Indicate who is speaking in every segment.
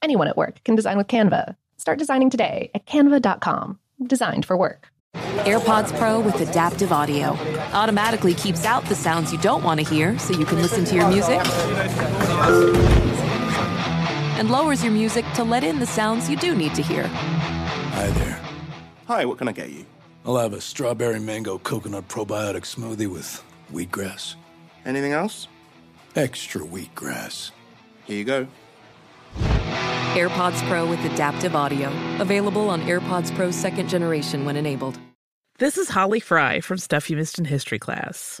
Speaker 1: Anyone at work can design with Canva. Start designing today at canva.com. Designed for work.
Speaker 2: AirPods Pro with adaptive audio automatically keeps out the sounds you don't want to hear so you can listen to your music and lowers your music to let in the sounds you do need to hear.
Speaker 3: Hi there.
Speaker 4: Hi, what can I get you?
Speaker 3: I'll have a strawberry mango coconut probiotic smoothie with wheatgrass.
Speaker 4: Anything else?
Speaker 3: Extra wheatgrass.
Speaker 4: Here you go.
Speaker 2: AirPods Pro with adaptive audio. Available on AirPods Pro second generation when enabled.
Speaker 5: This is Holly Fry from Stuff You Missed in History class.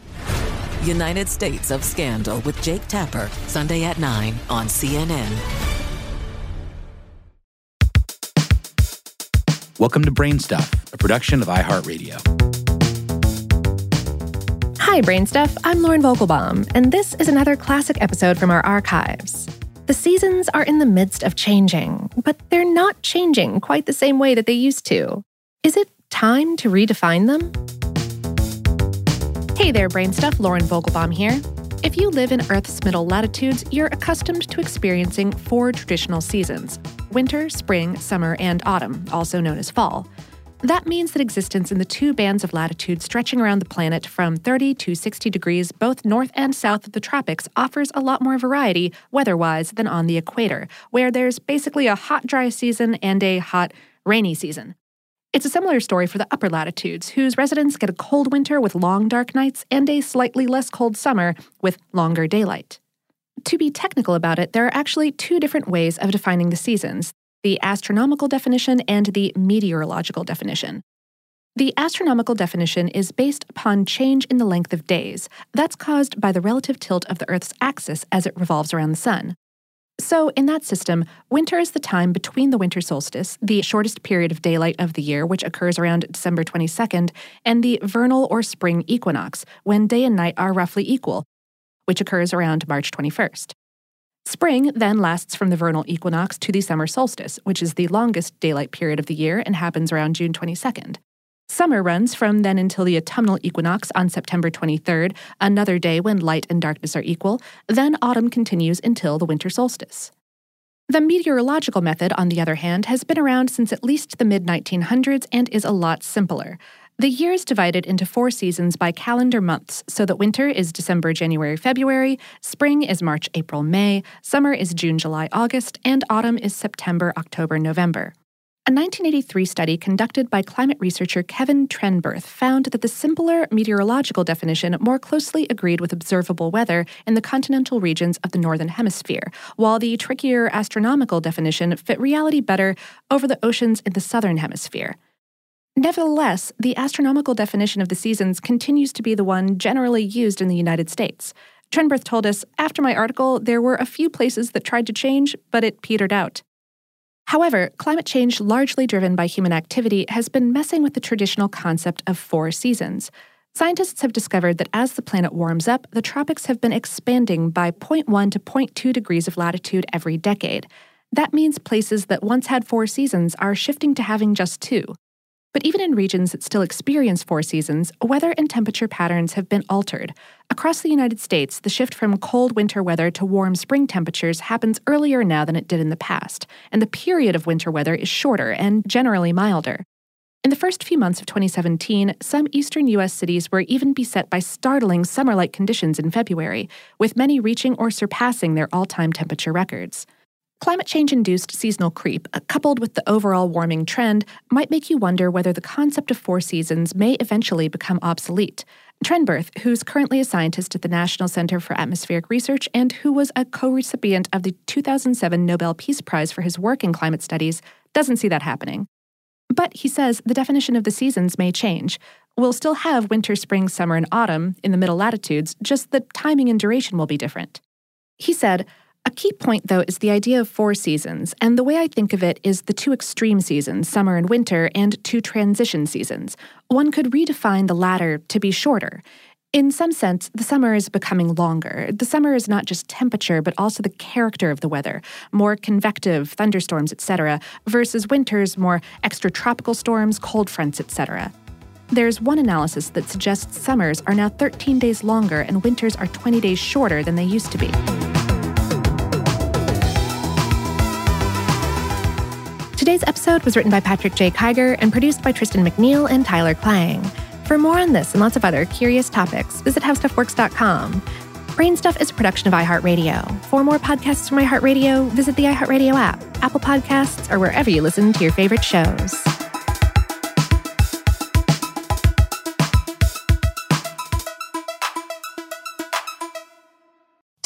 Speaker 2: United States of Scandal with Jake Tapper, Sunday at 9 on CNN.
Speaker 6: Welcome to Brainstuff, a production of iHeartRadio.
Speaker 1: Hi, Brainstuff. I'm Lauren Vogelbaum, and this is another classic episode from our archives. The seasons are in the midst of changing, but they're not changing quite the same way that they used to. Is it time to redefine them? Hey there, Brain Stuff. Lauren Vogelbaum here. If you live in Earth's middle latitudes, you're accustomed to experiencing four traditional seasons winter, spring, summer, and autumn, also known as fall. That means that existence in the two bands of latitude stretching around the planet from 30 to 60 degrees, both north and south of the tropics, offers a lot more variety weather wise than on the equator, where there's basically a hot, dry season and a hot, rainy season. It's a similar story for the upper latitudes, whose residents get a cold winter with long dark nights and a slightly less cold summer with longer daylight. To be technical about it, there are actually two different ways of defining the seasons the astronomical definition and the meteorological definition. The astronomical definition is based upon change in the length of days. That's caused by the relative tilt of the Earth's axis as it revolves around the Sun. So, in that system, winter is the time between the winter solstice, the shortest period of daylight of the year, which occurs around December 22nd, and the vernal or spring equinox, when day and night are roughly equal, which occurs around March 21st. Spring then lasts from the vernal equinox to the summer solstice, which is the longest daylight period of the year and happens around June 22nd. Summer runs from then until the autumnal equinox on September 23rd, another day when light and darkness are equal. Then autumn continues until the winter solstice. The meteorological method, on the other hand, has been around since at least the mid 1900s and is a lot simpler. The year is divided into four seasons by calendar months, so that winter is December, January, February, spring is March, April, May, summer is June, July, August, and autumn is September, October, November. A 1983 study conducted by climate researcher Kevin Trenberth found that the simpler meteorological definition more closely agreed with observable weather in the continental regions of the Northern Hemisphere, while the trickier astronomical definition fit reality better over the oceans in the Southern Hemisphere. Nevertheless, the astronomical definition of the seasons continues to be the one generally used in the United States. Trenberth told us after my article, there were a few places that tried to change, but it petered out. However, climate change, largely driven by human activity, has been messing with the traditional concept of four seasons. Scientists have discovered that as the planet warms up, the tropics have been expanding by 0.1 to 0.2 degrees of latitude every decade. That means places that once had four seasons are shifting to having just two. But even in regions that still experience four seasons, weather and temperature patterns have been altered. Across the United States, the shift from cold winter weather to warm spring temperatures happens earlier now than it did in the past, and the period of winter weather is shorter and generally milder. In the first few months of 2017, some eastern U.S. cities were even beset by startling summer like conditions in February, with many reaching or surpassing their all time temperature records. Climate change induced seasonal creep, uh, coupled with the overall warming trend, might make you wonder whether the concept of four seasons may eventually become obsolete. Trenberth, who's currently a scientist at the National Center for Atmospheric Research and who was a co recipient of the 2007 Nobel Peace Prize for his work in climate studies, doesn't see that happening. But he says the definition of the seasons may change. We'll still have winter, spring, summer, and autumn in the middle latitudes, just the timing and duration will be different. He said, a key point, though, is the idea of four seasons, and the way I think of it is the two extreme seasons, summer and winter, and two transition seasons. One could redefine the latter to be shorter. In some sense, the summer is becoming longer. The summer is not just temperature, but also the character of the weather, more convective, thunderstorms, etc., versus winter's more extratropical storms, cold fronts, etc. There's one analysis that suggests summers are now 13 days longer and winters are 20 days shorter than they used to be. Today's episode was written by Patrick J. Kiger and produced by Tristan McNeil and Tyler Klang. For more on this and lots of other curious topics, visit howstuffworks.com. Brainstuff is a production of iHeartRadio. For more podcasts from iHeartRadio, visit the iHeartRadio app, Apple Podcasts, or wherever you listen to your favorite shows.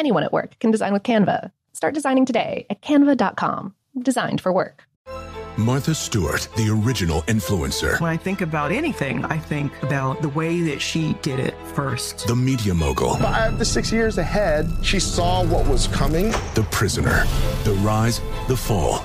Speaker 1: Anyone at work can design with Canva. Start designing today at canva.com. Designed for work.
Speaker 7: Martha Stewart, the original influencer.
Speaker 8: When I think about anything, I think about the way that she did it first.
Speaker 7: The media mogul.
Speaker 9: Five to six years ahead, she saw what was coming.
Speaker 7: The prisoner. The rise, the fall,